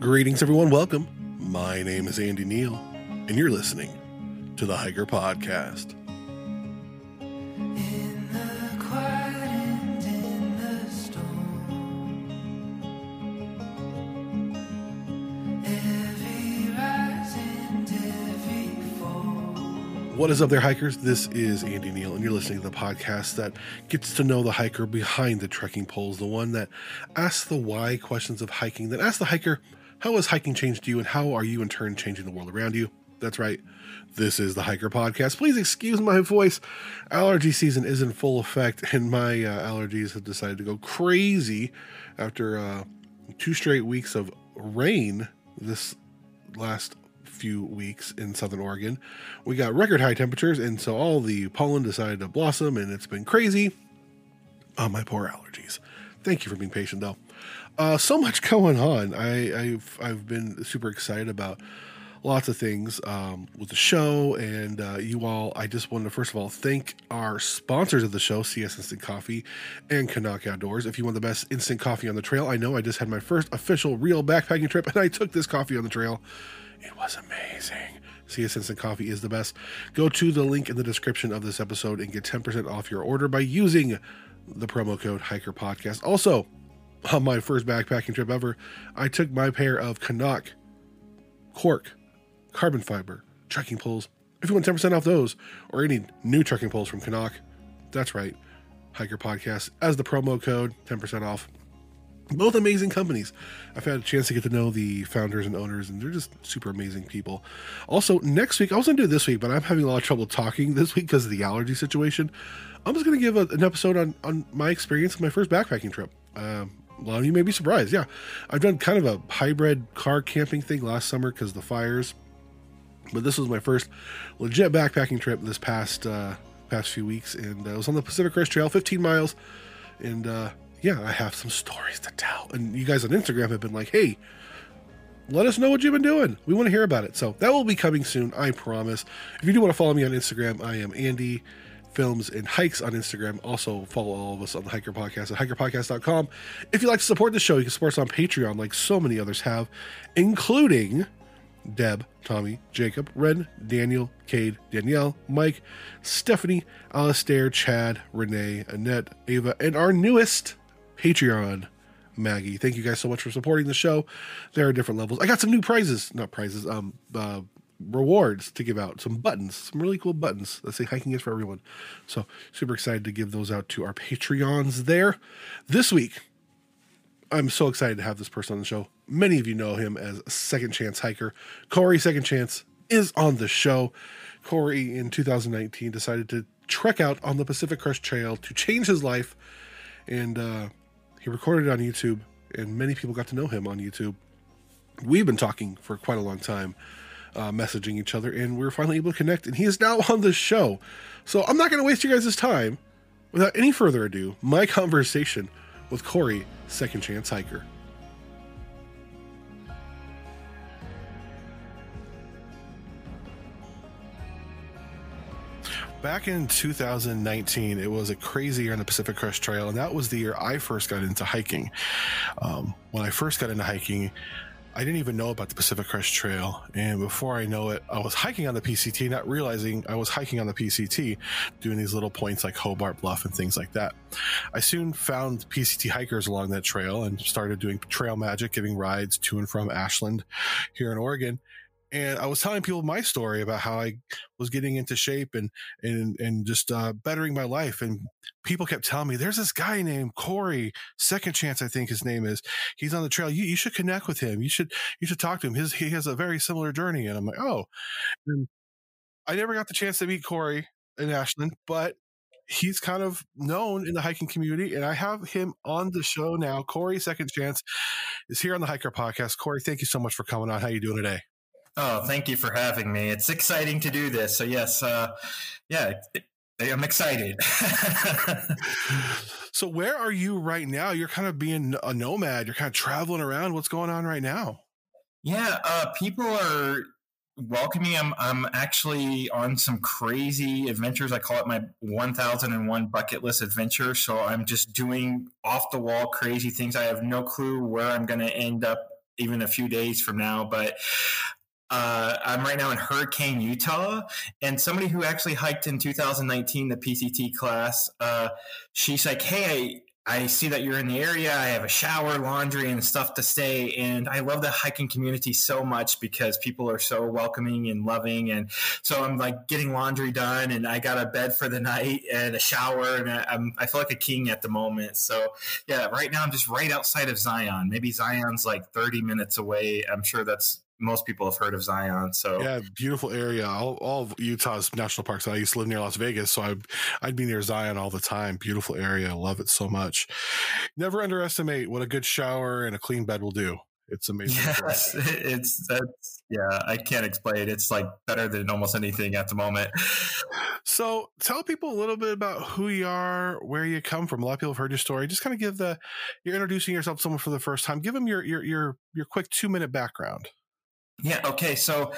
Greetings, everyone. Welcome. My name is Andy Neal, and you're listening to the Hiker Podcast. In the quiet and in the storm, every rise and every fall. What is up there, hikers? This is Andy Neal, and you're listening to the podcast that gets to know the hiker behind the trekking poles, the one that asks the why questions of hiking, that asks the hiker, how has hiking changed you, and how are you in turn changing the world around you? That's right. This is the Hiker Podcast. Please excuse my voice. Allergy season is in full effect, and my uh, allergies have decided to go crazy after uh, two straight weeks of rain this last few weeks in southern Oregon. We got record high temperatures, and so all the pollen decided to blossom, and it's been crazy. Oh, my poor allergies. Thank you for being patient, though. Uh, so much going on. I, I've I've been super excited about lots of things um, with the show and uh, you all. I just wanted to first of all thank our sponsors of the show, CS Instant Coffee and CNOC Outdoors. If you want the best instant coffee on the trail, I know I just had my first official real backpacking trip, and I took this coffee on the trail. It was amazing. CS Instant Coffee is the best. Go to the link in the description of this episode and get 10% off your order by using the promo code Hiker Podcast. Also, on my first backpacking trip ever, I took my pair of CNOC cork, carbon fiber, trekking poles. If you want 10% off those or any new trekking poles from CNOC, that's right, Hiker Podcast as the promo code, 10% off. Both amazing companies. I've had a chance to get to know the founders and owners, and they're just super amazing people. Also, next week, I was going to do this week, but I'm having a lot of trouble talking this week because of the allergy situation. I'm just going to give a, an episode on, on my experience of my first backpacking trip. Um, a lot of you may be surprised. Yeah, I've done kind of a hybrid car camping thing last summer because the fires, but this was my first legit backpacking trip this past uh, past few weeks, and uh, I was on the Pacific Crest Trail, 15 miles, and uh, yeah, I have some stories to tell. And you guys on Instagram have been like, "Hey, let us know what you've been doing. We want to hear about it." So that will be coming soon, I promise. If you do want to follow me on Instagram, I am Andy Films and Hikes on Instagram. Also follow all of us on the Hiker Podcast at hikerpodcast.com. If you'd like to support the show, you can support us on Patreon, like so many others have, including Deb, Tommy, Jacob, Ren, Daniel, Cade, Danielle, Mike, Stephanie, Alastair, Chad, Renee, Annette, Ava, and our newest Patreon, Maggie. Thank you guys so much for supporting the show. There are different levels. I got some new prizes, not prizes, um, uh, rewards to give out. Some buttons, some really cool buttons that say hiking is for everyone. So super excited to give those out to our Patreons there. This week, I'm so excited to have this person on the show. Many of you know him as Second Chance Hiker. Cory Second Chance is on the show. Cory in 2019 decided to trek out on the Pacific Crest Trail to change his life, and uh, he recorded it on YouTube, and many people got to know him on YouTube. We've been talking for quite a long time, uh, messaging each other, and we are finally able to connect, and he is now on the show. So I'm not going to waste you guys' time. Without any further ado, my conversation with Cory, Second Chance Hiker. Back in 2019, it was a crazy year on the Pacific Crest Trail, and that was the year I first got into hiking. Um, when I first got into hiking, I didn't even know about the Pacific Crest Trail. And before I know it, I was hiking on the PCT, not realizing I was hiking on the PCT, doing these little points like Hobart Bluff and things like that. I soon found PCT hikers along that trail and started doing trail magic, giving rides to and from Ashland here in Oregon. And I was telling people my story about how I was getting into shape and and and just uh, bettering my life. And people kept telling me, "There's this guy named Cory, Second Chance, I think his name is. He's on the trail. You you should connect with him. You should you should talk to him. His he has a very similar journey." And I'm like, "Oh." And I never got the chance to meet Cory in Ashland, but he's kind of known in the hiking community, and I have him on the show now. Cory Second Chance is here on the Hiker Podcast. Cory, thank you so much for coming on. How are you doing today? Oh, thank you for having me. It's exciting to do this. So yes, uh, yeah, I'm excited. so where are you right now? You're kind of being a nomad. You're kind of traveling around. What's going on right now? yeah, uh, people are welcoming. I'm I'm actually on some crazy adventures. I call it my 1001 bucket list adventure. So I'm just doing off the wall crazy things. I have no clue where I'm going to end up even a few days from now. But uh, I'm right now in Hurricane, Utah, and somebody who actually hiked in 2019 the PCT class. Uh, she's like, "Hey, I see that you're in the area. I have a shower, laundry, and stuff to stay. And I love the hiking community so much because people are so welcoming and loving. And so I'm like getting laundry done, and I got a bed for the night and a shower, and I'm I feel like a king at the moment. So yeah, right now I'm just right outside of Zion. Maybe Zion's like 30 minutes away. I'm sure that's most people have heard of Zion. So Yeah, beautiful area. All, all of Utah's national parks. I used to live near Las Vegas, so I'd, I'd be near Zion all the time. Beautiful area. Love it so much. Never underestimate what a good shower and a clean bed will do. It's amazing. yes, it's that's yeah. I can't explain. It's like better than almost anything at the moment. So tell people a little bit about who you are, where you come from. A lot of people have heard your story. Just kind of give the you're introducing yourself to someone for the first time. Give them your your your your quick two minute background. Yeah. Okay. So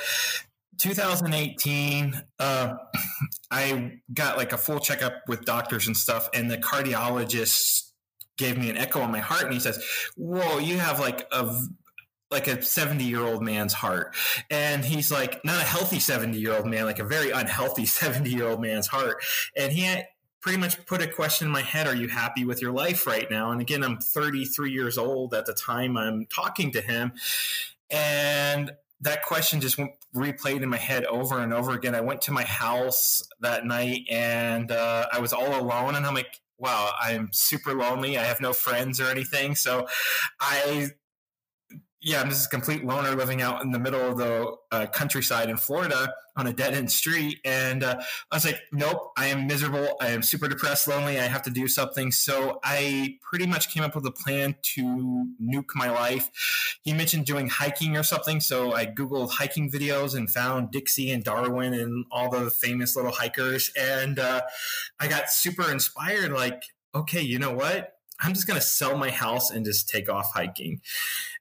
2018, uh, I got like a full checkup with doctors and stuff, and the cardiologist gave me an echo on my heart, and he says, "Whoa, you have like a." Like a 70 year old man's heart. And he's like, not a healthy 70 year old man, like a very unhealthy 70 year old man's heart. And he had, pretty much put a question in my head Are you happy with your life right now? And again, I'm 33 years old at the time I'm talking to him. And that question just went, replayed in my head over and over again. I went to my house that night and uh, I was all alone, and I'm like, wow, I'm super lonely. I have no friends or anything. So I yeah, I'm just a complete loner living out in the middle of the uh, countryside in Florida on a dead end street. And uh, I was like, nope, I am miserable. I am super depressed, lonely. I have to do something. So I pretty much came up with a plan to nuke my life. He mentioned doing hiking or something. So I Googled hiking videos and found Dixie and Darwin and all the famous little hikers. And uh, I got super inspired like, okay, you know what? I'm just going to sell my house and just take off hiking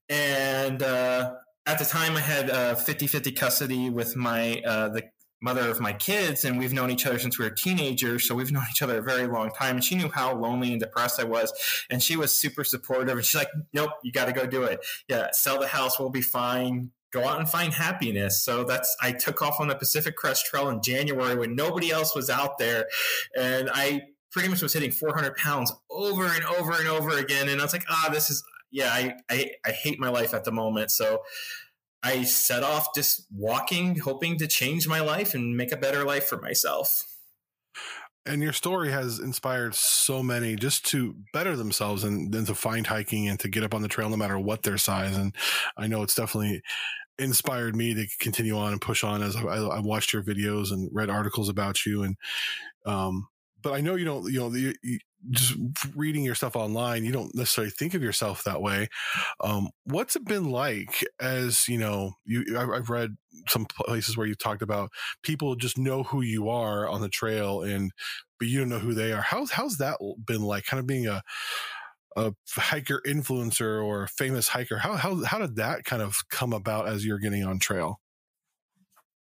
and uh, at the time I had uh, 50-50 custody with my uh, the mother of my kids, and we've known each other since we were teenagers. So we've known each other a very long time. And she knew how lonely and depressed I was, and she was super supportive. And she's like, "Nope, you got to go do it. Yeah, sell the house. We'll be fine." Go out and find happiness. So that's I took off on the Pacific Crest Trail in January when nobody else was out there, and I pretty much was hitting 400 pounds over and over and over again. And I was like, ah, this is yeah, I, I, I hate my life at the moment. So I set off just walking, hoping to change my life and make a better life for myself. And your story has inspired so many just to better themselves and then to find hiking and to get up on the trail no matter what their size. And I know it's definitely inspired me to continue on and push on as I, I watched your videos and read articles about you. And, um, but I know you don't, you know, you, just reading your stuff online, you don't necessarily think of yourself that way. Um, what's it been like as, you know, you, I've read some places where you talked about people just know who you are on the trail and, but you don't know who they are. How's, how's that been like kind of being a, a hiker influencer or famous hiker? How, how, how did that kind of come about as you're getting on trail?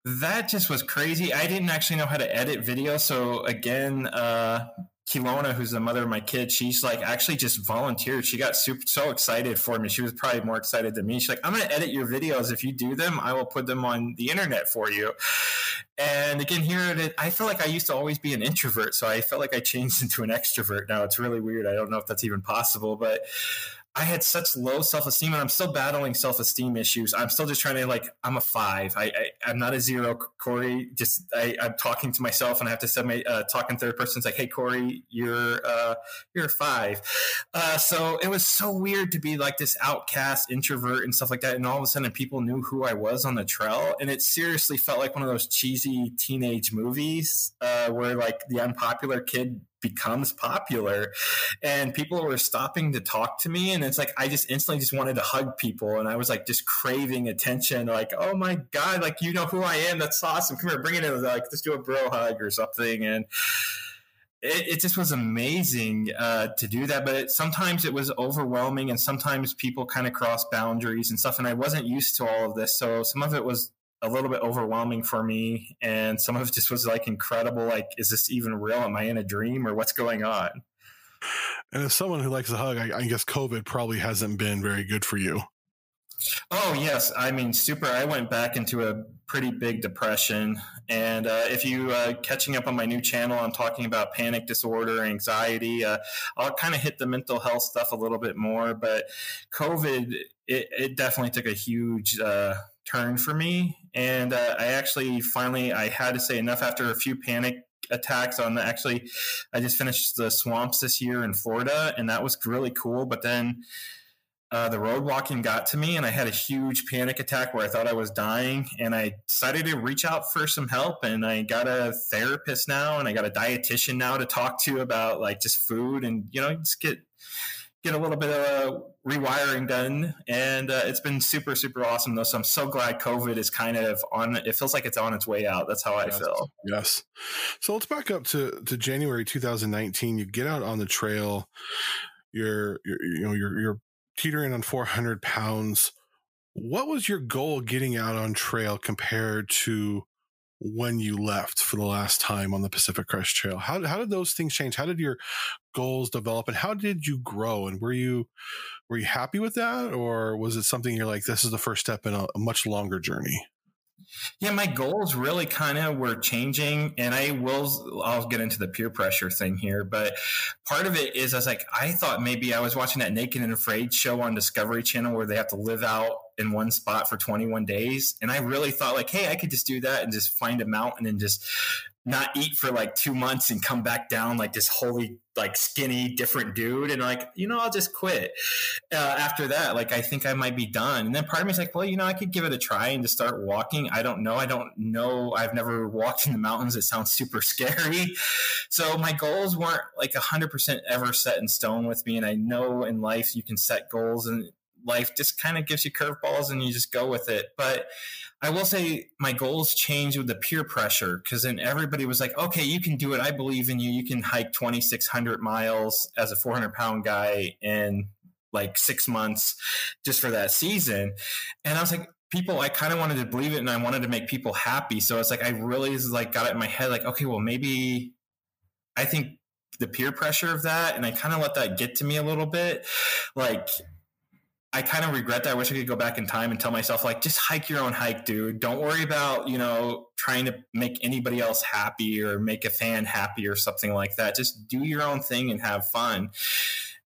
That just was crazy. I didn't actually know how to edit video. So again, uh, Kilona, who's the mother of my kid, she's like actually just volunteered. She got super so excited for me. She was probably more excited than me. She's like, I'm gonna edit your videos. If you do them, I will put them on the internet for you. And again, here I feel like I used to always be an introvert, so I felt like I changed into an extrovert. Now it's really weird. I don't know if that's even possible, but I had such low self esteem, and I'm still battling self esteem issues. I'm still just trying to like. I'm a five. I, I am not a zero. Cory, just I, am talking to myself, and I have to set my uh, talk in third person. It's like, hey, Cory, you're uh, you're a five. Uh, so it was so weird to be like this outcast introvert and stuff like that, and all of a sudden people knew who I was on the trail, and it seriously felt like one of those cheesy teenage movies uh, where like the unpopular kid becomes popular. And people were stopping to talk to me. And it's like i just instantly just wanted to hug people. And i was like just craving attention. Like oh my god like you know who i am? That's awesome. Come here bring it in. Like let's do a bro hug or something. And it, it just was amazing uh, to do that. But it, sometimes it was overwhelming and sometimes people kind of cross boundaries and stuff. And i wasn't used to all of this. So some of it was a little bit overwhelming for me. And some of it just was like incredible. Like, is this even real? Am I in a dream or what's going on? And as someone who likes a hug, I, I guess COVID probably hasn't been very good for you. Oh yes, I mean super. I went back into a pretty big depression, and uh, if you uh, catching up on my new channel, I'm talking about panic disorder, anxiety. Uh, I'll kind of hit the mental health stuff a little bit more, but COVID it, it definitely took a huge uh, turn for me, and uh, I actually finally I had to say enough after a few panic attacks on the actually I just finished the swamps this year in Florida, and that was really cool, but then uh, the road walking got to me and I had a huge panic attack where I thought I was dying. And I decided to reach out for some help. And I got a therapist now and I got a dietitian now to talk to about like just food and, you know, just get get a little bit of rewiring done and uh, it's been super super awesome though so i'm so glad covid is kind of on it feels like it's on its way out. That's how i feel. Yes. So let's back up to to january 2019 you get out on the trail. You're, you're you know you're you're teetering on 400 pounds. What was your goal getting out on trail compared to when you left for the last time on the Pacific Crest Trail? How, how did those things change? How did your goals develop and how did you grow? And were you, were you happy with that? Or was it something you're like, this is the first step in a, a much longer journey? Yeah, my goals really kind of were changing, and I will. I'll get into the peer pressure thing here, but part of it is I was like, I thought maybe I was watching that Naked and Afraid show on Discovery Channel where they have to live out in one spot for 21 days, and I really thought like, hey, I could just do that and just find a mountain and just not eat for like two months and come back down like this holy like skinny different dude and like you know i'll just quit uh, after that. Like i think i might be done. And then part of me is like well you know i could give it a try and just start walking. I don't know. I don't know. I've never walked in the mountains. It sounds super scary. So my goals weren't like 100% ever set in stone with me. And i know in life you can set goals and life just kind of gives you curveballs and you just go with it. But I will say my goals changed with the peer pressure because then everybody was like, okay, you can do it. I believe in you. You can hike 2,600 miles as a 400 pound guy in like six months just for that season. And I was like, people, I kind of wanted to believe it and I wanted to make people happy. So it's like, I really like got it in my head, like, okay, well, maybe I think the peer pressure of that. And I kind of let that get to me a little bit. Like, I kind of regret that. I wish I could go back in time and tell myself, like, just hike your own hike, dude. Don't worry about, you know, trying to make anybody else happy or make a fan happy or something like that. Just do your own thing and have fun.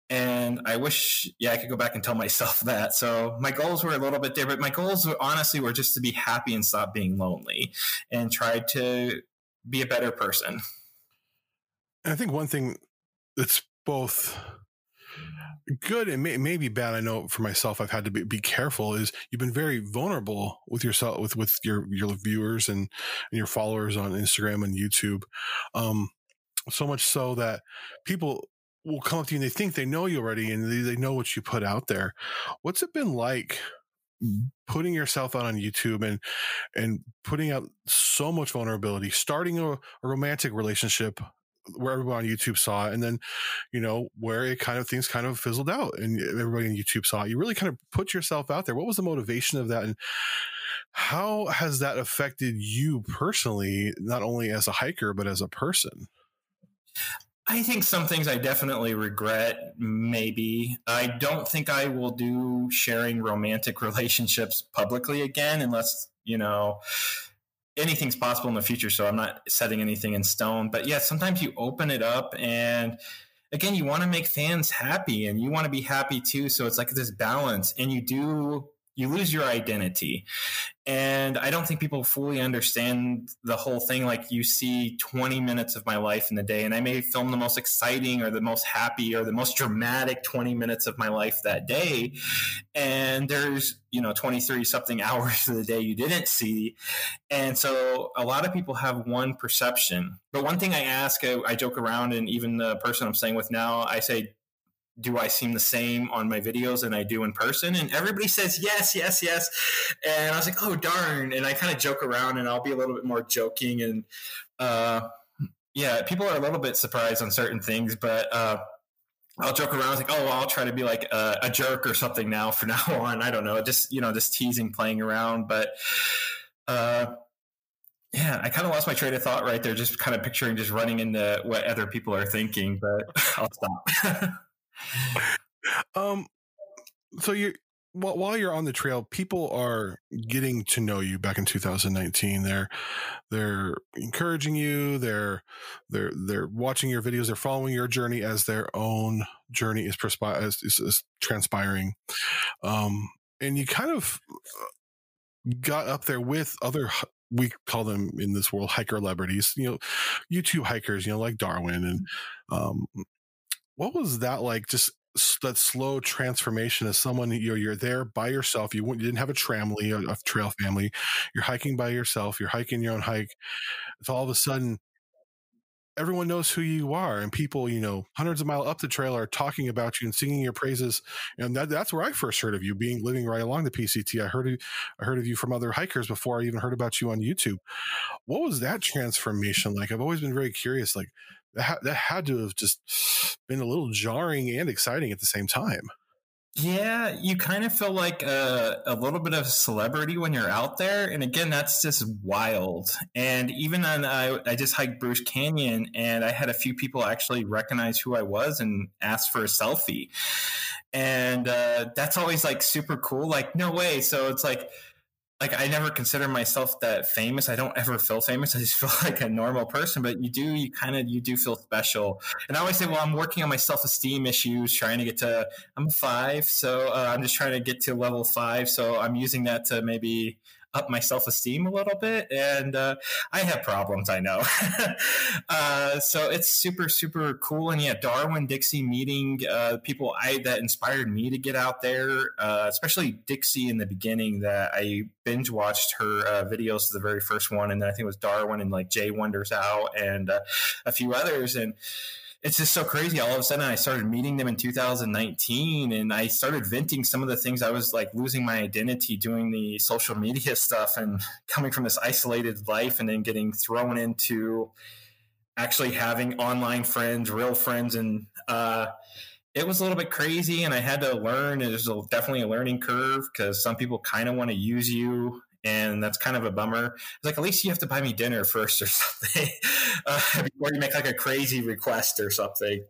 And I wish, yeah, I could go back and tell myself that. So my goals were a little bit different. My goals honestly were just to be happy and stop being lonely and try to be a better person. I think one thing that's both good and may, maybe bad. I know for myself, I've had to be, be, careful. Is you've been very vulnerable with yourself, with with your your viewers and, and your followers on Instagram and YouTube. Um, so much so that people will come up to you and they think they know you already and they, they know what you put out there. What's it been like putting yourself out on YouTube and and putting out so much vulnerability, starting a, a romantic relationship where everyone on YouTube saw it, and then you know where it kind of things kind of fizzled out, and everybody on YouTube saw it. You really kind of put yourself out there. What was the motivation of that, and how has that affected you personally, not only as a hiker but as a person? I think some things I definitely regret. Maybe I don't think I will do sharing romantic relationships publicly again, unless you know anything's possible in the future. So I'm not setting anything in stone. But yeah, sometimes you open it up and again, you want to make fans happy and you want to be happy too. So it's like this balance and you do you lose your identity. And I don't think people fully understand the whole thing. Like you see 20 minutes of my life in the day, and I may film the most exciting or the most happy or the most dramatic 20 minutes of my life that day. And there's, you know, 23 something hours of the day you didn't see. And so a lot of people have one perception. But one thing I ask, I, I joke around, and even the person I'm staying with now, I say, do I seem the same on my videos than I do in person? And everybody says yes, yes, yes. And I was like, oh darn. And I kind of joke around and I'll be a little bit more joking and uh, yeah, people are a little bit surprised on certain things, but uh, I'll joke around. I was like, oh, well, I'll try to be like a, a, jerk or something now for now on. I don't know, just you know, just teasing, playing around. But uh, yeah, I kind of lost my train of thought right there, just kind of picturing just running into what other people are thinking. But I'll stop. um, so you while, while you're on the trail, people are getting to know you back in 2019. They're they're encouraging you. They're they're they're watching your videos. They're following your journey as their own journey is, perspi- is, is, is transpiring. Um, and you kind of uh, got up there with other we call them in this world hiker celebrities you know youtube hikers you know like darwin and um what was that like just that slow transformation as someone you're you're there by yourself you, you didn't have a tramily a, a trail family you're hiking by yourself you're hiking your own hike it's all of a sudden everyone knows who you are and people you know hundreds of miles up the trail are talking about you and singing your praises and that, that's where i first heard of you being living right along the pct i heard of, i heard of you from other hikers before i even heard about you on youtube. What was that transformation like? I've always been very curious like that, ha- that had to have just been a little jarring and exciting at the same time Yeah, you kind of feel like a, a little bit of a celebrity when you're out there. And again, that's just wild. And even on, I, I just hiked Bryce Canyon and I had a few people actually recognize who I was and ask for a selfie. And uh, that's always like super cool. Like, no way. So it's like, like I never consider myself that famous. I don't ever feel famous. I just feel like a normal person. But you do, you kind of, you do feel special. And I always say, well, I'm working on my self esteem issues, trying to get to. I'm five, so uh, I'm just trying to get to level five. So I'm using that to maybe up my self esteem a little bit. And uh, I have problems, I know. uh, so it's super, super cool. And yeah, Darwin Dixie meeting uh, people I that inspired me to get out there, uh, especially Dixie in the beginning. That I binge watched her uh, videos, the very first one, and then I think it was Darwin and like Jay Wonders Out and uh, a few others, and it's just so crazy. All of a sudden, I started meeting them in 2019, and I started venting some of the things I was like losing my identity doing the social media stuff and coming from this isolated life, and then getting thrown into actually having online friends, real friends, and uh, it was a little bit crazy. And I had to learn. A, definitely a learning curve because some people kind of want to use you. And that's kind of a bummer. It's like, at least you have to buy me dinner first or something uh, before you make like a crazy request or something.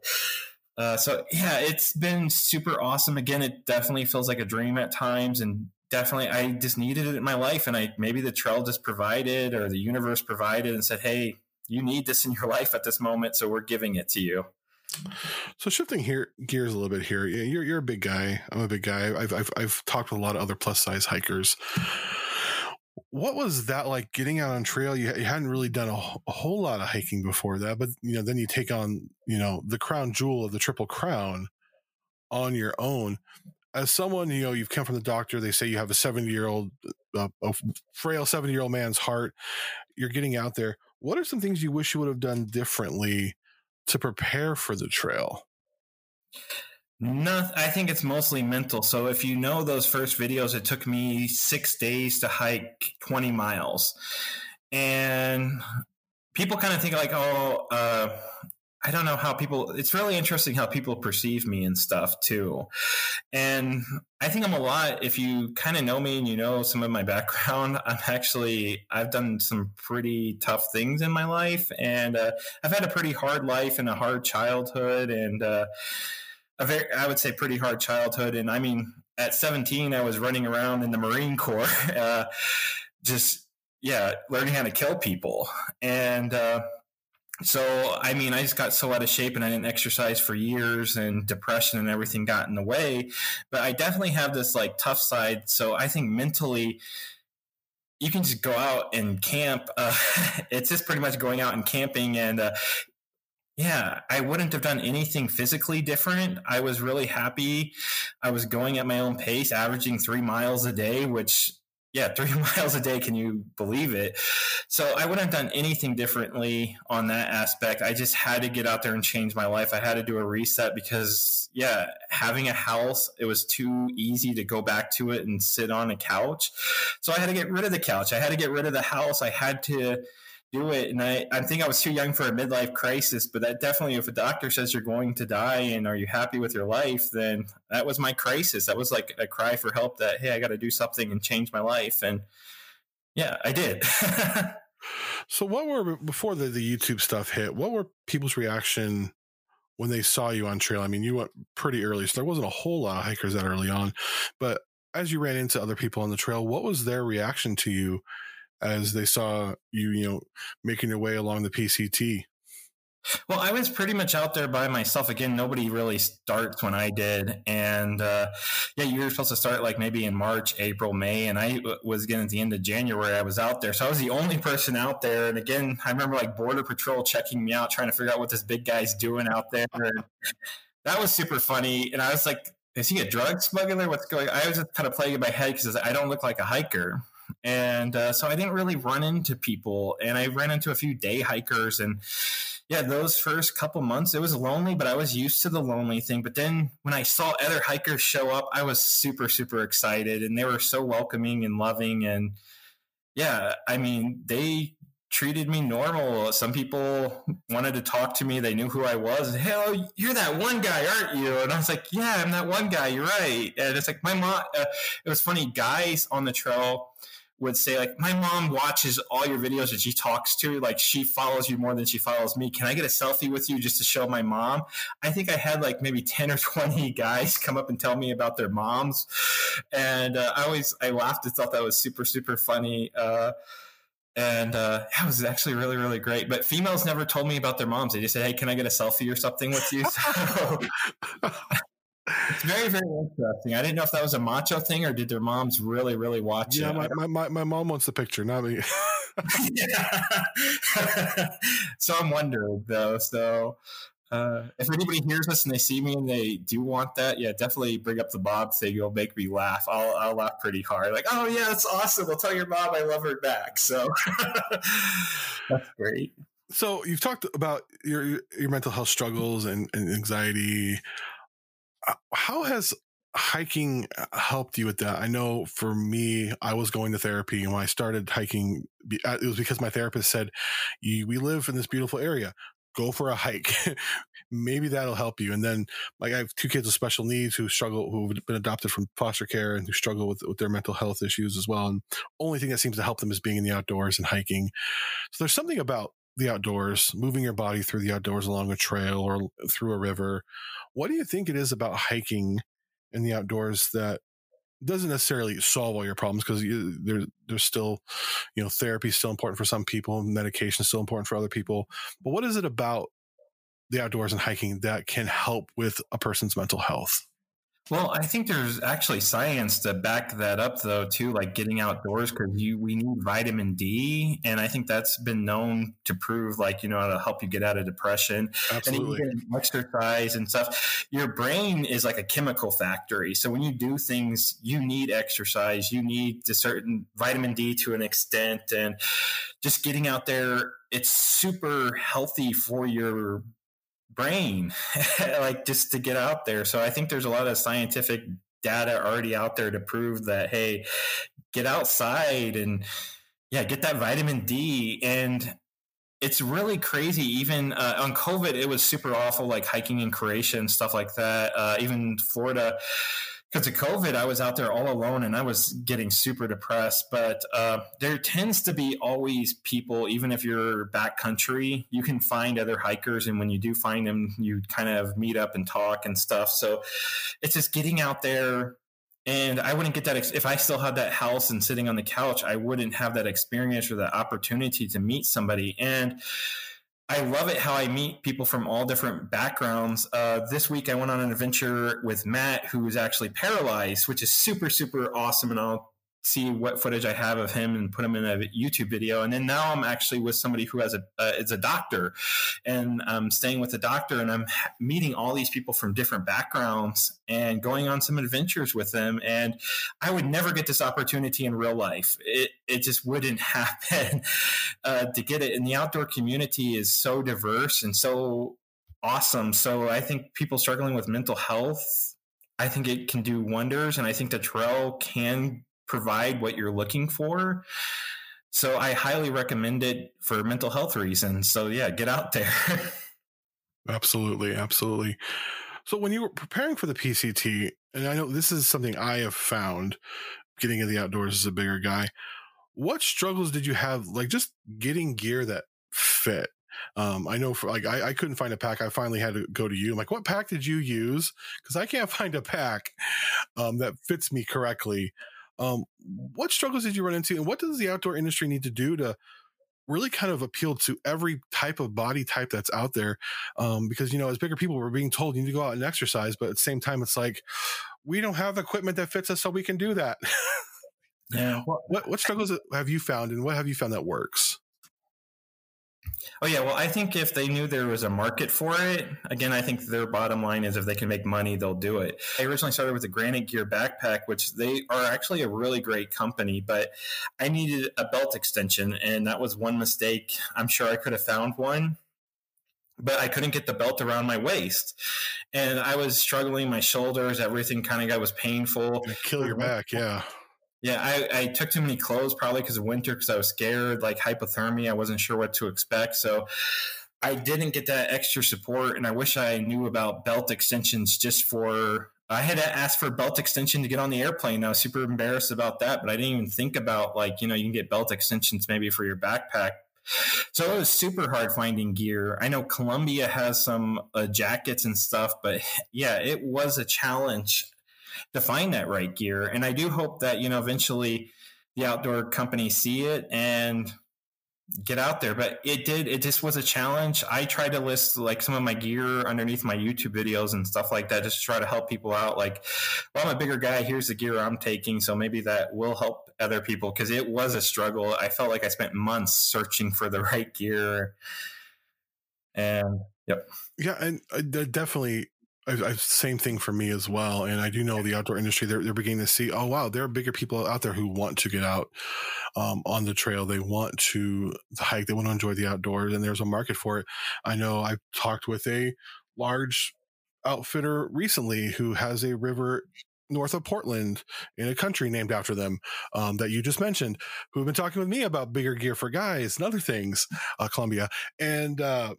Uh, so yeah, it's been super awesome. Again, it definitely feels like a dream at times, and definitely I just needed it in my life, and I maybe the trail just provided or the universe provided and said, "Hey, you need this in your life at this moment, so we're giving it to you." So shifting here gears a little bit here, you're you're a big guy. I'm a big guy. I've I've I've talked with a lot of other plus size hikers. What was that like getting out on trail? You, you hadn't really done a, a whole lot of hiking before that, but you know then you take on you know the crown jewel of the Triple Crown on your own. As someone you know, you've come from the doctor. They say you have a 70 year old, uh, a frail 70 year old man's heart. You're getting out there. What are some things you wish you would have done differently to prepare for the trail? No, I think it's mostly mental. So if you know those first videos, it took me six days to hike 20 miles. And people kind of think like, oh, uh, I don't know how people, it's really interesting how people perceive me and stuff too. And I think I'm a lot, if you kind of know me and you know some of my background, I'm actually, I've done some pretty tough things in my life. And uh, I've had a pretty hard life and a hard childhood. And, uh, a very, I would say, pretty hard childhood. And I mean, at 17, I was running around in the Marine Corps, uh, just yeah, learning how to kill people. And uh, so, I mean, I just got so out of shape, and I didn't exercise for years, and depression and everything got in the way. But I definitely have this like tough side. So I think mentally. You can just go out and camp. Uh, it's just pretty much going out and camping, and uh, yeah, I wouldn't have done anything physically different. I was really happy. I was going at my own pace, averaging three miles a day, which, yeah, three miles a day. Can you believe it? So I wouldn't have done anything differently on that aspect. I just had to get out there and change my life. I had to do a reset because, yeah, having a house, it was too easy to go back to it and sit on a couch. So I had to get rid of the couch. I had to get rid of the house. I had to do it. And I, I think I was too young for a midlife crisis, but that definitely, if a doctor says you're going to die and are you happy with your life, then that was my crisis. That was like a cry for help that, hey, I got to do something and change my life. And yeah, I did. So, what were before the, the YouTube stuff hit? What were people's reaction when they saw you on trail? I mean, you went pretty early, so there wasn't a whole lot of hikers that early on. But as you ran into other people on the trail, what was their reaction to you as they saw you, you know, making your way along the PCT? Well, I was pretty much out there by myself. Again, nobody really starts when I did. And uh, yeah, you were supposed to start like maybe in March, April, May. And I was getting at the end of January, I was out there. So I was the only person out there. And again, I remember like Border Patrol checking me out, trying to figure out what this big guy's doing out there. And that was super funny. And I was like, is he a drug smuggler? What's going on? I was just kind of playing in my head because I don't look like a hiker. And uh, so I didn't really run into people. And I ran into a few day hikers and yeah, those first couple months, it was lonely, but I was used to the lonely thing. But then when I saw other hikers show up, I was super, super excited. And they were so welcoming and loving. And yeah, I mean, they treated me normal. Some people wanted to talk to me. They knew who I was. Hell, you're that one guy, aren't you? And I was like, yeah, I'm that one guy. You're right. And it's like my mom, uh, it was funny. Guys on the trail, would say like my mom watches all your videos and she talks to. Like she follows you more than she follows me. Can i get a selfie with you just to show my mom? I think i had like maybe 10 or 20 guys come up and tell me about their moms. And uh, i always i laughed and thought that was super super funny uh, and uh, that was actually really really great. But females never told me about their moms. They just said hey can i get a selfie or something with you? So it's very, very interesting. I didn't know if that was a macho thing or did their moms really, really watch yeah, it. Yeah, my, my, my mom wants the picture, not me. so I'm wondering though. So uh, if anybody hears this and they see me and they do want that, yeah, definitely bring up the Bob thing. You'll make me laugh. I'll, I'll laugh pretty hard. Like, oh yeah, that's awesome. I'll tell your mom I love her back. So that's great. So you've talked about your your mental health struggles and, and anxiety. Uh, How has hiking uh, helped you with that? I know for me, I was going to therapy, and when I started hiking, uh, it was because my therapist said, "We live in this beautiful area. Go for a hike. Maybe that'll help you." And then, like, I have two kids with special needs who struggle, who've been adopted from foster care, and who struggle with with their mental health issues as well. And only thing that seems to help them is being in the outdoors and hiking. So there's something about the outdoors, moving your body through the outdoors along a trail or through a river. What do you think it is about hiking in the outdoors that doesn't necessarily solve all your problems because there's there's still you know therapy is still important for some people medication is still important for other people but what is it about the outdoors and hiking that can help with a person's mental health Well, I think there's actually science to back that up, though, too, like getting outdoors because you we need vitamin D, and I think that's been known to prove, like you know, how to help you get out of depression. absolutely And exercise and stuff. Your brain is like a chemical factory. So when you do things, you need exercise. You need a certain vitamin D to an extent, and just getting out there, it's super healthy for your brain, like just to get out there. So I think there's a lot of scientific data already out there to prove that hey, get outside and yeah, get that vitamin D and it's really crazy. Even uh, on COVID, it was super awful, like hiking in Croatia and stuff like that. Uh, even Florida, because of COVID, I was out there all alone and I was getting super depressed. But uh, there tends to be always people, even if you're backcountry, you can find other hikers. And when you do find them, you kind of meet up and talk and stuff. So it's just getting out there. And I wouldn't get that ex- if I still had that house and sitting on the couch. I wouldn't have that experience or that opportunity to meet somebody. And I love it how I meet people from all different backgrounds. Uh, this week, I went on an adventure with Matt, who is actually paralyzed, which is super, super awesome. And I'll see what footage I have of him and put him in a YouTube video. And then now I'm actually with somebody who has a uh, is a doctor, and I'm staying with a doctor, and I'm meeting all these people from different backgrounds and going on some adventures with them. And I would never get this opportunity in real life. It it just wouldn't happen uh, to get it. And the outdoor community is so diverse and so awesome. So I think people struggling with mental health, I think it can do wonders. And I think the trail can provide what you're looking for. So I highly recommend it for mental health reasons. So yeah, get out there. Absolutely, absolutely. So when you were preparing for the PCT, and I know this is something I have found getting in the outdoors as a bigger guy, what struggles did you have like just getting gear that fit? Um, I know for like I, I couldn't find a pack. I finally had to go to you. I'm like, what pack did you use? Because I can't find a pack um, that fits me correctly. Um, what struggles did you run into, and what does the outdoor industry need to do to really kind of appeal to every type of body type that's out there? Um, because you know, as bigger people, we're being told you need to go out and exercise, but at the same time, it's like we don't have the equipment that fits us, so we can do that. Yeah. what what struggles have you found, and what have you found that works? Oh yeah, well, I think if they knew there was a market for it, again, I think their bottom line is if they can make money, they'll do it. I originally started with the Granite Gear backpack, which they are actually a really great company, but I needed a belt extension, and that was one mistake. I'm sure I could have found one, but I couldn't get the belt around my waist, and I was struggling. My shoulders, everything kind of got was painful. Kill your back, yeah. Yeah, I, I took too many clothes probably because of winter because I was scared, like hypothermia. I wasn't sure what to expect. So I didn't get that extra support. And I wish I knew about belt extensions just for. I had to ask for a belt extension to get on the airplane. I was super embarrassed about that, but I didn't even think about like, you know, you can get belt extensions maybe for your backpack. So it was super hard finding gear. I know Columbia has some uh, jackets and stuff, but yeah, it was a challenge to find that right gear. And I do hope that, you know, eventually the outdoor companies see it and get out there. But it did, it just was a challenge. I tried to list like some of my gear underneath my YouTube videos and stuff like that, just to try to help people out. Like, well, I'm a bigger guy. Here's the gear I'm taking. So maybe that will help other people because it was a struggle. I felt like I spent months searching for the right gear. And yep. Yeah, and uh, definitely I, I, same thing for me as well. And I do know the outdoor industry, they're, they're beginning to see, oh, wow, there are bigger people out there who want to get out um, on the trail. They want to hike. They want to enjoy the outdoors and there's a market for it. I know I've talked with a large outfitter recently who has a river north of Portland in a country named after them um, that you just mentioned, who've been talking with me about bigger gear for guys and other things, uh, Columbia. And uh,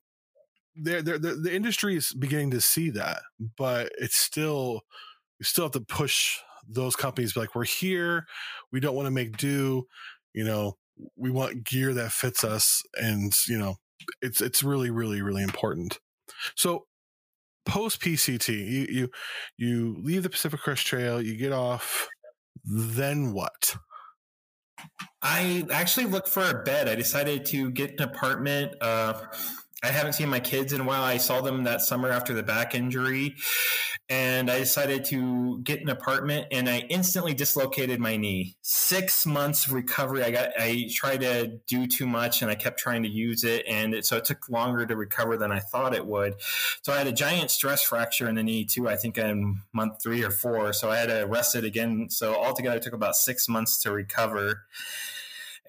they're, they're, the, the industry is beginning to see that, but it's still, you still have to push those companies like, we're here. We don't want to make do, you know, we want gear that fits us. And, you know, it's, it's really, really, really important. So post PCT, you, you, you leave the Pacific Crest Trail, you get off, then what? I actually looked for a bed. I decided to get an apartment. Uh, I haven't seen my kids in a while. I saw them that summer after the back injury, and I decided to get an apartment. And I instantly dislocated my knee. Six months of recovery. I got. I tried to do too much, and I kept trying to use it, and it, so it took longer to recover than I thought it would. So I had a giant stress fracture in the knee too. I think in month three or four. So I had to rest it again. So altogether, it took about six months to recover.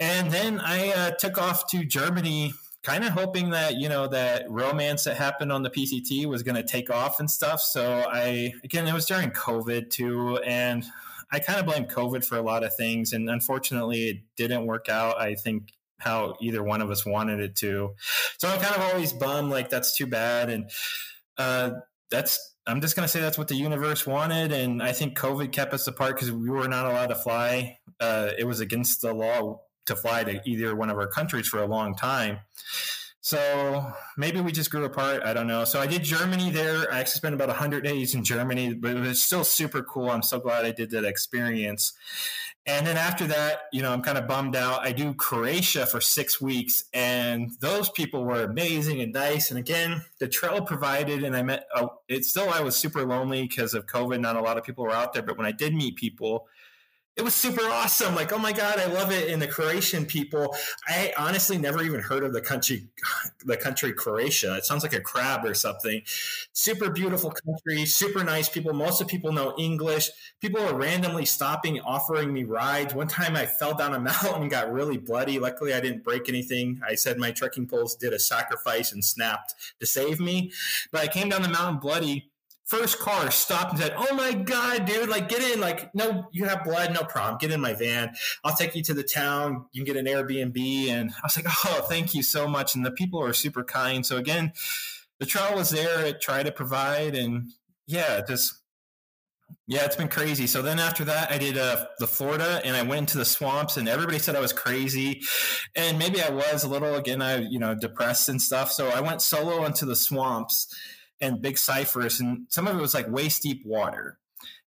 And then I uh, took off to Germany kind of hoping that you know that romance that happened on the PCT was going to take off and stuff. So I again, it was during COVID too, and I kind of blame COVID for a lot of things, and unfortunately, it didn't work out. I think how either one of us wanted it to. So I'm kind of always bummed, like that's too bad, and uh, that's. I'm just going to say that's what the universe wanted, and I think COVID kept us apart because we were not allowed to fly. Uh, it was against the law to fly to either one of our countries for a long time. So maybe we just grew apart. I don't know. So I did Germany there. I actually spent about 100 days in Germany, but it was still super cool. I'm so glad I did that experience. And then after that, you know, I'm kind of bummed out. I do Croatia for six weeks, and those people were amazing and nice. And again, the trail provided, and I met. Oh, it's still I was super lonely because of COVID. Not a lot of people were out there, but when I did meet people, it was super awesome. Like, oh my god, I love it. And the Croatian people, I honestly never even heard of the country, the country Croatia. It sounds like a crab or something. Super beautiful country, super nice people. Most of people know English. People are randomly stopping, offering me rides. One time, I fell down a mountain and got really bloody. Luckily, I didn't break anything. I said my trekking poles did a sacrifice and snapped to save me, but I came down the mountain bloody first car stopped and said, "Oh my god, dude! Like, get in! Like, no, you have blood, no problem. Get in my van. I'll take you to the town. You can get an Airbnb." And I was like, "Oh, thank you so much." And the people are super kind. So again, the trial was there. It tried to provide, and yeah, just Yeah, it's been crazy. So then after that, I did uh, the Florida and I went into the swamps and everybody said I was crazy. And maybe I was a little, again, I, you know, depressed and stuff. So I went solo into the swamps and big cypress and some of it was like waist deep water.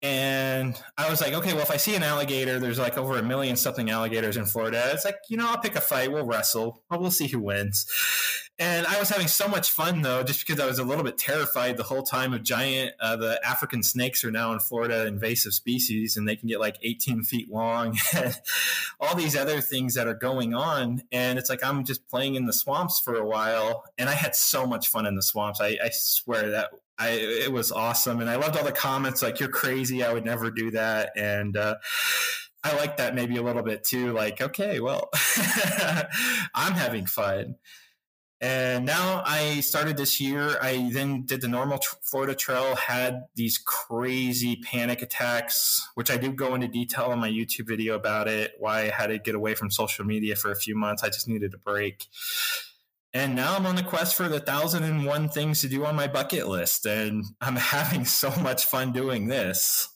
And I was like, okay, well, if I see an alligator, there's like over a million something alligators in Florida. It's like, you know, I'll pick a fight. We'll wrestle. Well, see who wins. And I was having so much fun though, just because I was a little bit terrified the whole time of giant. Uh, the African snakes are now in Florida invasive species, and they can get like 18 feet long. all these other things that are going on, and it's like I'm just playing in the swamps for a while, and I had so much fun in the swamps. I, I swear that I it was awesome, and I loved all the comments like "You're crazy, I would never do that," and. Uh, I like that maybe a little bit too. Like, okay, well, I'm having fun. And now I started this year. I then did the normal tr- Florida Trail, had these crazy panic attacks, which I do go into detail in my YouTube video about it, why I had to get away from social media for a few months. I just needed a break. And now I'm on the quest for the thousand and one things to do on my bucket list. And I'm having so much fun doing this.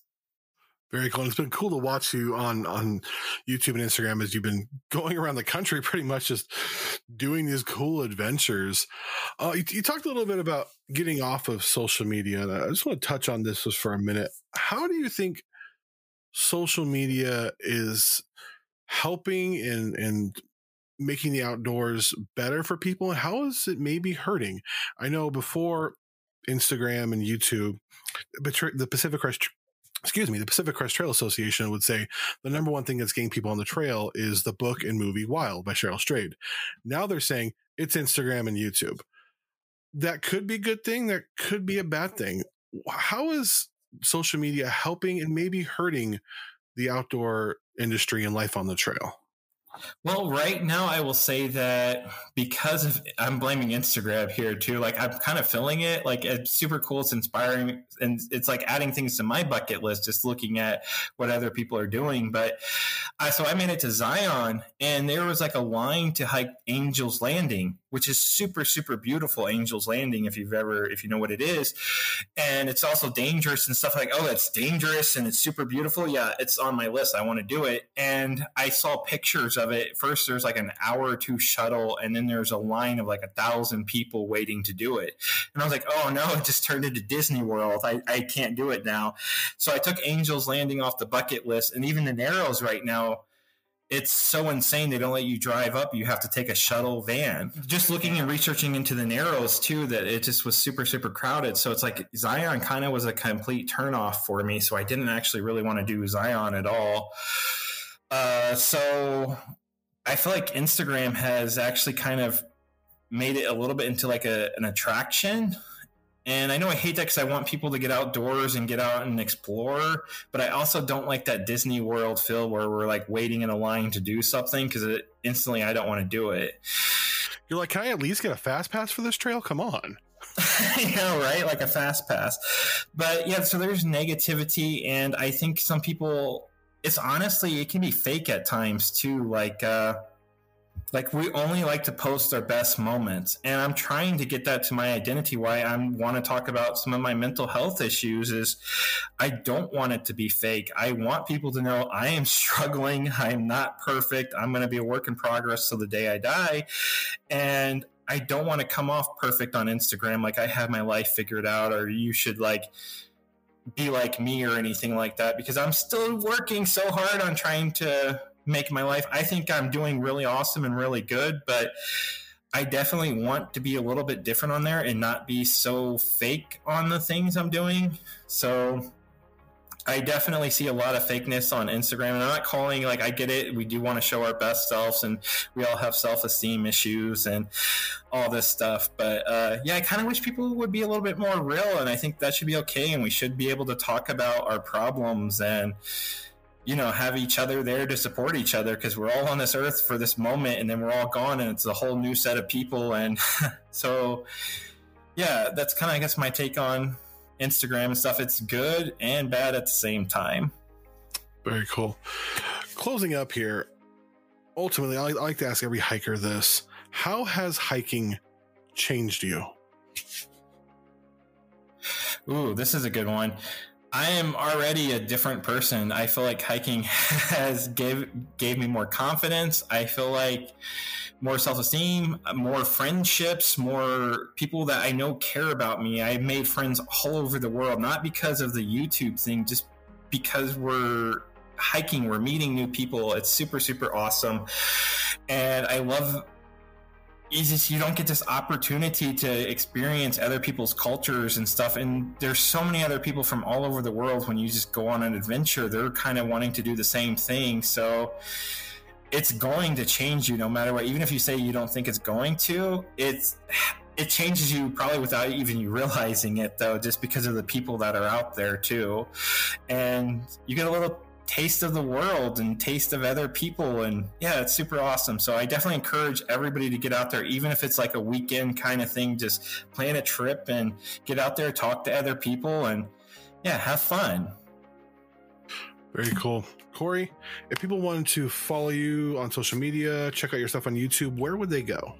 Very cool. It's been cool to watch you on on YouTube and Instagram as you've been going around the country, pretty much just doing these cool adventures. Uh, you, you talked a little bit about getting off of social media, and I just want to touch on this just for a minute. How do you think social media is helping and and making the outdoors better for people, and how is it maybe hurting? I know before Instagram and YouTube, the Pacific Crest excuse me, the Pacific Crest Trail Association would say the number one thing that's getting people on the trail is the book and movie Wild by Cheryl Strayed. Now they're saying it's Instagram and YouTube. That could be a good thing. That could be a bad thing. How is social media helping and maybe hurting the outdoor industry and life on the trail? Well, right now I will say that because of I'm blaming Instagram here too. Like I'm kind of feeling it. Like it's super cool. It's inspiring, and it's like adding things to my bucket list. Just looking at what other people are doing. But I so I made it to Zion, and there was like a line to hike Angels Landing, which is super super beautiful. Angels Landing, if you've ever if you know what it is, and it's also dangerous and stuff like. Oh, it's dangerous and it's super beautiful. Yeah, it's on my list. I want to do it, and I saw pictures of it. First, there's like an hour or two shuttle, and then there's a line of like a thousand people waiting to do it. And I was like, oh no, it just turned into Disney World. I, I can't do it now. So I took Angels Landing off the bucket list, and even the Narrows right now. It's so insane they don't let you drive up. You have to take a shuttle van. Just looking and researching into the Narrows too, that it just was super, super crowded. So it's like Zion kind of was a complete turnoff for me. So I didn't actually really want to do Zion at all. Uh, so I feel like Instagram has actually kind of made it a little bit into like a, an attraction. And I know I hate that because I want people to get outdoors and get out and explore, but I also don't like that Disney World feel where we're like waiting in a line to do something because it instantly I don't want to do it. You're like, can I at least get a fast pass for this trail? Come on. you know, right? Like a fast pass. But yeah, so there's negativity, and I think some people it's honestly it can be fake at times too like uh like we only like to post our best moments and i'm trying to get that to my identity. Why i want to talk about some of my mental health issues is i don't want it to be fake. I want people to know i am struggling. I'm not perfect. I'm going to be a work in progress till the day i die. And i don't want to come off perfect on instagram like i have my life figured out or you should like be like me or anything like that because I'm still working so hard on trying to make my life. I think I'm doing really awesome and really good, but I definitely want to be a little bit different on there and not be so fake on the things I'm doing. So I definitely see a lot of fakeness on Instagram, and I'm not calling like I get it. We do want to show our best selves, and we all have self esteem issues and all this stuff. But uh, yeah, I kind of wish people would be a little bit more real, and I think that should be okay. And we should be able to talk about our problems and you know have each other there to support each other because we're all on this earth for this moment, and then we're all gone, and it's a whole new set of people. And so yeah, that's kind of I guess my take on Instagram and stuff. It's good and bad at the same time. Very cool. Closing up here, ultimately, I like to ask every hiker this How has hiking changed you? Ooh, this is a good one. I am already a different person. I feel like hiking has gave gave me more confidence. I feel like more self-esteem, more friendships, more people that I know care about me. I made friends all over the world, not because of the YouTube thing, just because we're hiking, we're meeting new people. It's super super awesome. And I love you just you don't get this opportunity to experience other people's cultures and stuff. And there's so many other people from all over the world when you just go on an adventure they're kind of wanting to do the same thing. So it's going to change you no matter what. Even if you say you don't think it's going to it's it changes you probably without even you realizing it though just because of the people that are out there too. And you get a little taste of the world and taste of other people and yeah it's super awesome so i definitely encourage everybody to get out there even if it's like a weekend kind of thing just plan a trip and get out there talk to other people and yeah have fun Very cool. Cory, if people wanted to follow you on social media, check out your stuff on YouTube, where would they go?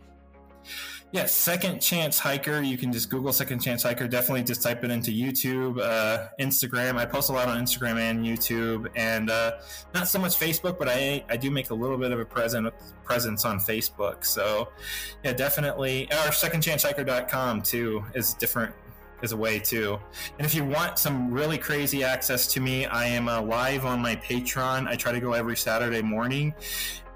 Yeah, Second Chance Hiker. You can just Google Second Chance Hiker. Definitely just type it into YouTube, uh, Instagram. I post a lot on Instagram and YouTube, and uh, not so much Facebook, but I I do make a little bit of a present presence on Facebook. So yeah, definitely. Or secondchancehiker.com too is different is a way too. And if you want some really crazy access to me, I am uh, live on my Patreon. I try to go every Saturday morning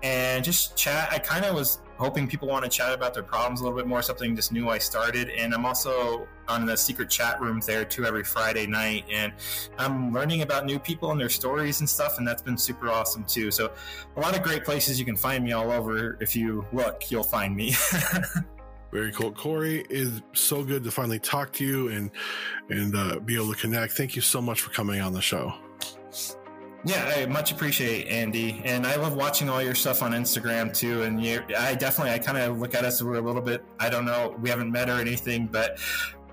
and just chat. I kind of was hoping people want to chat about their problems a little bit more, something just new I started. And I'm also on the secret chat rooms there too every Friday night. And I'm learning about new people and their stories and stuff. And that's been super awesome too. So a lot of great places you can find me all over. If you look, you'll find me. Very cool. Cory is so good to finally talk to you and and uh, be able to connect. Thank you so much for coming on the show. Yeah, I much appreciate Andy, and I love watching all your stuff on Instagram too. And you, I definitely, I kind of look at us we're a little bit. I don't know, we haven't met or anything, but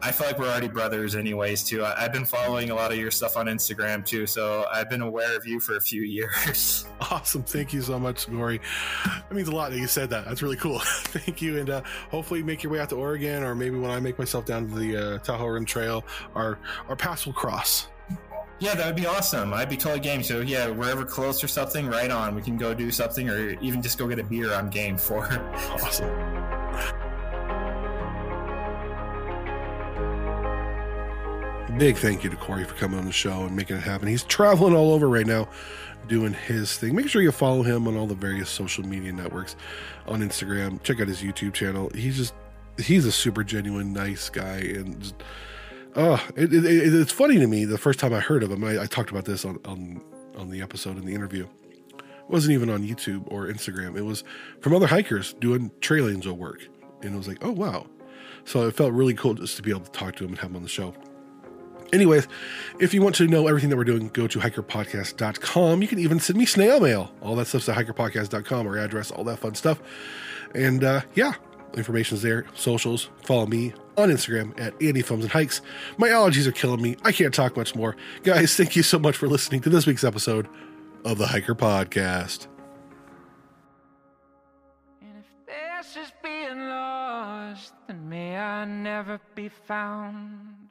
I feel like we're already brothers, anyways. Too. I, I've been following a lot of your stuff on Instagram too, so I've been aware of you for a few years. Awesome. Thank you so much, Cory. That means a lot that you said that. That's really cool. Thank you. And uh, hopefully make your way out to Oregon or maybe when I make myself down to the uh, Tahoe Rim Trail, our, our paths will cross. Yeah, that would be awesome. I'd be totally game. So yeah, wherever close or something, right on. We can go do something, or even just go get a beer. I'm game for. Awesome. Big thank you to Cory for coming on the show and making it happen. He's traveling all over right now doing his thing. Make sure you follow him on all the various social media networks on Instagram. Check out his YouTube channel. He's just he's a super genuine, nice guy and just, oh, it, it, it- it's funny to me. The first time I heard of him, I, I talked about this on, on on the episode in the interview. It wasn't even on YouTube or Instagram. It was from other hikers doing trail angel work, and it was like, oh wow. So it felt really cool just to be able to talk to him and have him on the show. Anyways, if you want to know everything that we're doing, go to hikerpodcast.com. You can even send me snail mail. All that stuff's at hikerpodcast.com, our address, all that fun stuff. And uh, yeah, information's there. Socials, follow me on Instagram at Andy Films and Hikes. My allergies are killing me. I can't talk much more. Guys, thank you so much for listening to this week's episode of the Hiker Podcast. And if this is being lost, then may I never be found.